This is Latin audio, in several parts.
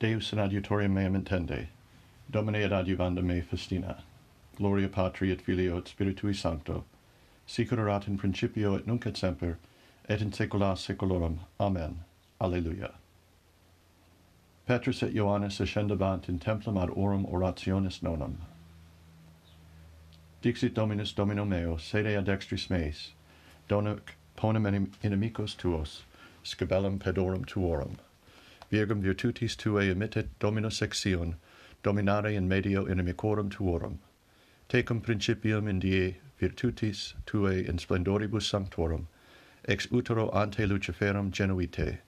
Deus in adiutorium meam intende, Domine ad adiuvanda me festina, Gloria Patri et Filio et Spiritui Sancto, sic erat in principio et nunc et semper, et in saecula saeculorum. Amen. Alleluia. Petrus et Ioannes ascendebant in templum ad orum orationis nonum. Dixit Dominus Domino meo, sede ad dextris meis, donuc ponem inimicos tuos, scabellum pedorum tuorum. Virgum virtutis tuae emittet Dominus exion, dominare in medio inimicorum tuorum. Tecum principium in die virtutis tuae in splendoribus sanctorum, ex utero ante Luciferum genuite.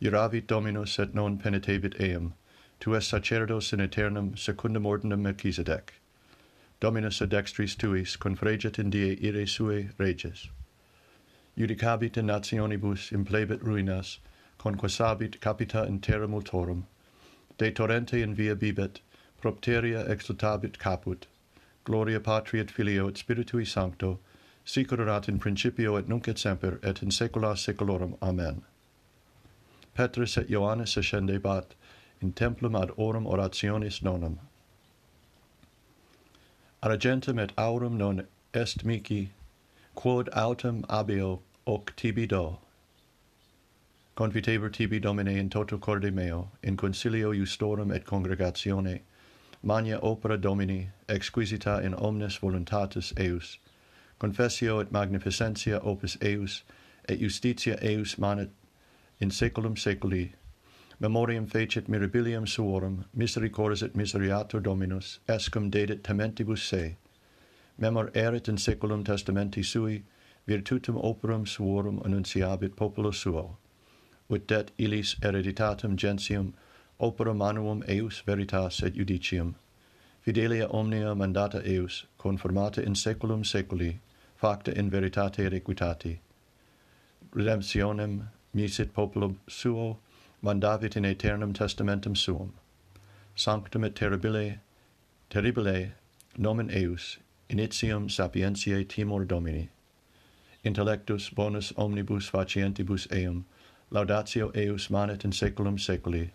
Iravit Dominus et non penitebit eum, tu es sacerdos in aeternum secundum ordinum Melchizedek. Dominus ad dextris tuis confregit in die ire sue reges. Judicabit in nationibus implebit ruinas, conquasabit capita in terra multorum. De torrente in via bibet, propteria exultabit caput. Gloria Patri et Filio et Spiritui Sancto, sicurat in principio et nunc et semper et in saecula saeculorum. Amen. Petrus et Ioannis ascendebat in templum ad orum orationis nonum. Argentum et aurum non est mici, quod autem abio hoc tibi do. Conviteber tibi Domine in toto corde meo, in concilio justorum et congregatione, magna opera Domini, exquisita in omnes voluntatis eius, confessio et magnificentia opus eius, et justitia eius manet in saeculum saeculi, memoriam fecit mirabilium suorum, misericordes et miseriatur Dominus, escum dedit tementibus se, memor erit in saeculum testamenti sui, virtutum operum suorum annunciabit populo suo, ut det illis hereditatem gentium opera manuum eius veritas et judicium. Fidelia omnia mandata eius conformata in saeculum saeculi facta in veritate et equitati redemptionem misit populum suo mandavit in aeternum testamentum suum. Sanctum et terribile terribile nomen eius initium sapientiae timor domini. Intellectus bonus omnibus facientibus eum laudatio eius manet in saeculum saeculi.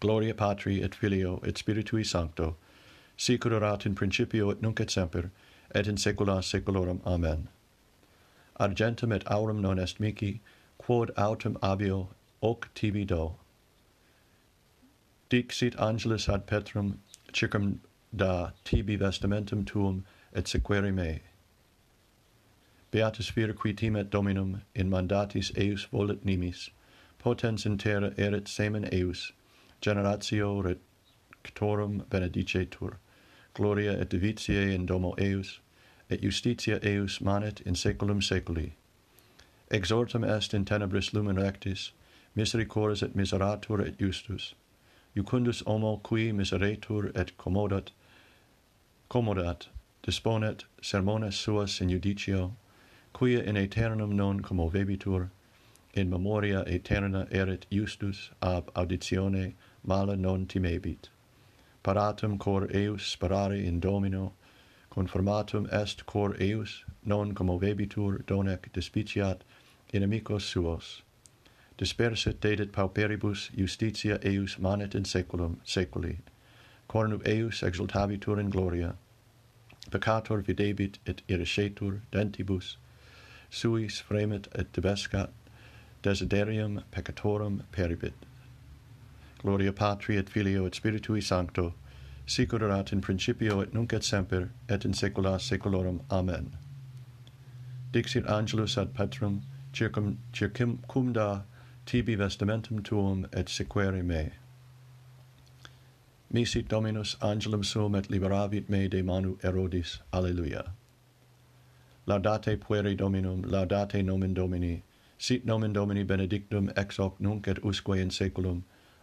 Gloria Patri et Filio et Spiritui Sancto, sic erat in principio et nunc et semper, et in saecula saeculorum. Amen. Argentum et aurum non est mihi, quod autem abio, hoc tibi do. Dixit angelus ad Petrum, circum da tibi vestimentum tuum, et sequere me. Beatus vir qui timet Dominum, in mandatis eius volet nimis, potens in terra erit semen eius, generatio rectorum benedicetur. Gloria et divitiae in domo eius, et justitia eius manet in saeculum saeculi. Exhortum est in tenebris lumen rectis, misericors et miseratur et justus. Jucundus homo qui miseretur et commodat, commodat, disponet sermones suas in judicio, quia in aeternum non commovebitur, in memoria aeterna erit justus ab auditione mala non timebit. Paratum cor eius sperare in Domino, conformatum est cor eius non commovebitur donec despiciat inimicos suos. Dispersit dedit pauperibus justitia eius manet in saeculum saeculi. Cornu eius exultabitur in gloria. Peccator videbit et iriscetur dentibus, suis fremit et debescat, desiderium peccatorum peribit. Gloria Patri et Filio et Spiritui Sancto, sicur erat in principio et nunc et semper, et in saecula saeculorum. Amen. Dixit angelus ad Petrum, circum, circumcumda tibi vestimentum tuum et sequere me. Misit Dominus angelum suum et liberavit me de manu erodis. Alleluia laudate pueri Dominum, laudate nomen Domini, sit nomen Domini benedictum ex hoc nunc et usque in saeculum,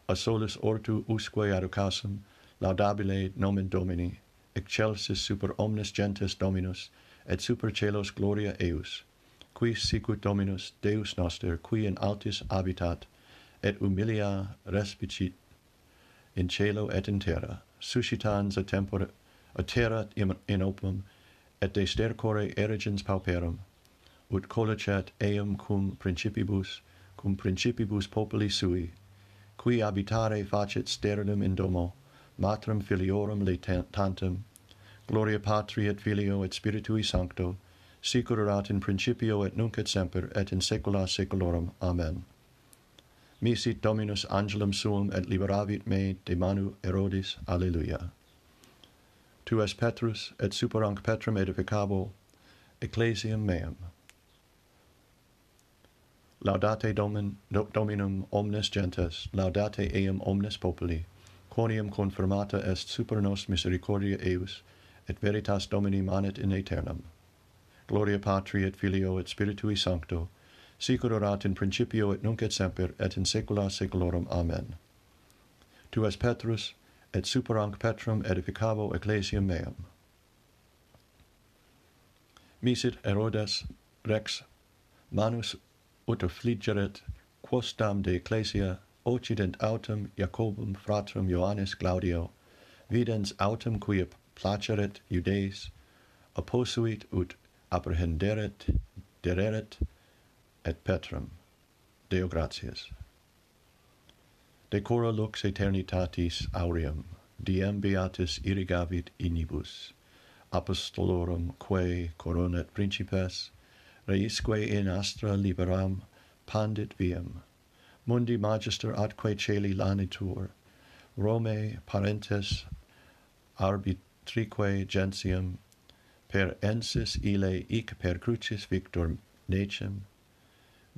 a solis ortu usque ad ocasum, laudabile nomen Domini, excelsis super omnes gentes Dominus, et super celos gloria eius, qui sicut Dominus Deus noster, qui in altis habitat, et humilia respicit in cielo et in terra, suscitans a tempore, a terra in, in opum, et de stercore erigens pauperum, ut collicet eum cum principibus, cum principibus populi sui, qui habitare facet sternum in domo, matrem filiorum laetantem, gloria patri et filio et spiritui sancto, sicur erat in principio et nunc et semper et in saecula saeculorum. Amen. Misit Dominus angelum suum et liberavit me de manu Herodis. Alleluia tu es Petrus et superanc Petrum edificabo ecclesiam meam. Laudate domin, Dominum omnes gentes, laudate eam omnes populi, quonium confirmata est super nos misericordia eius, et veritas Domini manet in aeternam. Gloria Patri et Filio et Spiritui Sancto, sicur orat in principio et nunc et semper et in saecula saeculorum. Amen. Tu es Petrus, et superanc petrum edificabo ecclesiam meam. Misit Herodes, rex, manus ut affligeret, quosdam de ecclesia occident autem Jacobum fratrum Ioannis Claudio, videns autem quia placeret iudeis opposuit ut apprehenderet, dereret, et Petrum. Deo gratias decora lux aeternitatis aureum, diem beatis irrigavit inibus, apostolorum quae coronet principes, reisque in astra liberam pandit viam, mundi magister atque celi lanitur, Rome parentes arbitrique gentium, per ensis ile ic per crucis victor necem,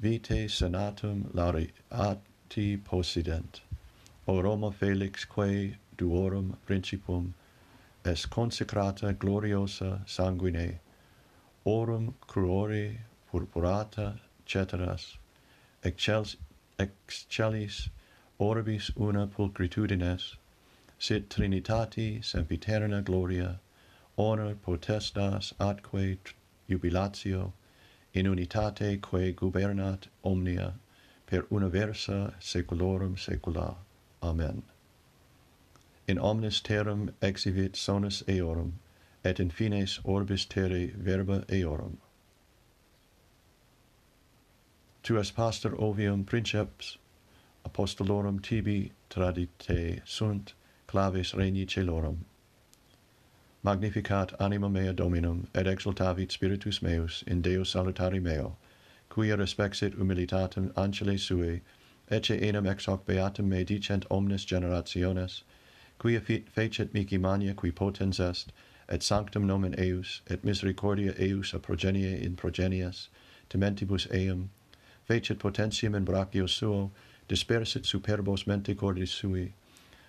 vitae senatum laureati possident. O Roma Felix, quae duorum principum es consecrata gloriosa sanguine, orum cruori purpurata ceteras, excels, excellis orbis una pulcritudines, sit Trinitati sempiterna gloria, honor potestas atque jubilatio, in unitate quae gubernat omnia, per universa seculorum secula. Amen. In omnes terram exivit sonus eorum, et in fines orbis terrae verba eorum. Tu as pastor ovium princeps, apostolorum tibi tradite sunt, claves regni celorum. Magnificat anima mea Dominum, et exultavit spiritus meus in Deo salutari meo, quia respexit humilitatem ancile suae, ecce enim ex hoc beatum me dicent omnes generationes, quia fecit mici mania qui potens est, et sanctum nomen eius, et misericordia eius a progenie in progenies, tementibus eum, fecit potentium in brachio suo, dispersit superbos menticordis sui,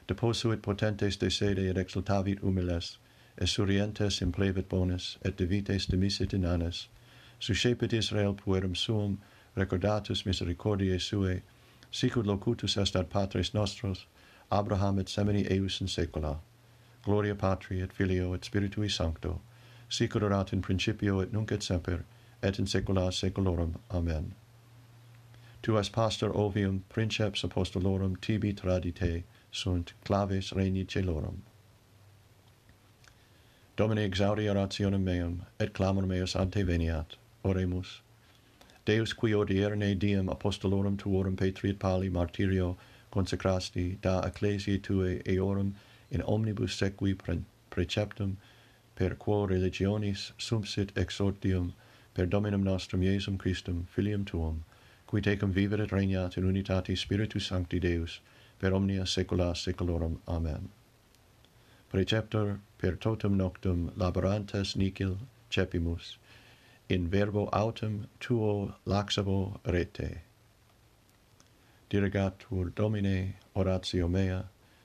deposuit potentes de sede et exultavit humiles, et surientes implevit bonus, et divites demisit in annes, suscepit Israel puerum suum, recordatus misericordiae suae, sicut locutus est ad patres nostros, Abraham et semini eius in saecula. Gloria Patri et Filio et Spiritui Sancto, sicud erat in principio et nunc et semper, et in saecula saeculorum. Amen. Tu as pastor ovium princeps apostolorum tibi tradite, sunt claves regni celorum. Domine exaudi orationem meum, et clamor meus ante veniat. Oremus. Deus qui odierne diem apostolorum tuorum patriot pali martirio consecrasti da ecclesiae tuae eorum in omnibus sequi preceptum per quo religionis sumsit exordium per Dominum nostrum Iesum Christum filium tuum qui tecum vivere et regnat in unitate spiritus sancti Deus per omnia saecula saeculorum. Amen. Preceptor per totum noctum laborantes nihil cepimus in verbo autem tuo laxavo rete. Dirigatur Domine oratio mea,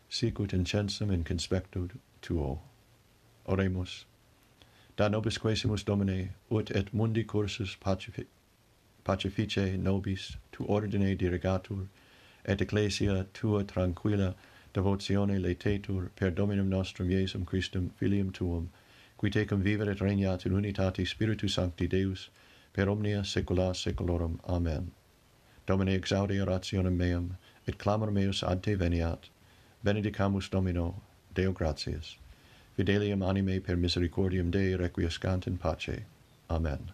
sicut incensum in conspectu tuo. Oremus. Da nobis quesimus Domine, ut et mundi cursus pacific pacifice nobis, tu ordine dirigatur, et ecclesia tua tranquilla devotione laetetur per Dominum nostrum Iesum Christum filium tuum, qui tecum vivere et regnat in unitate Spiritus Sancti Deus, per omnia saecula saeculorum. Amen. Domine exaudi orationem meam, et clamor meus ad te veniat. Benedicamus Domino, Deo gratias. Fidelium anime per misericordiam Dei requiescant in pace. Amen.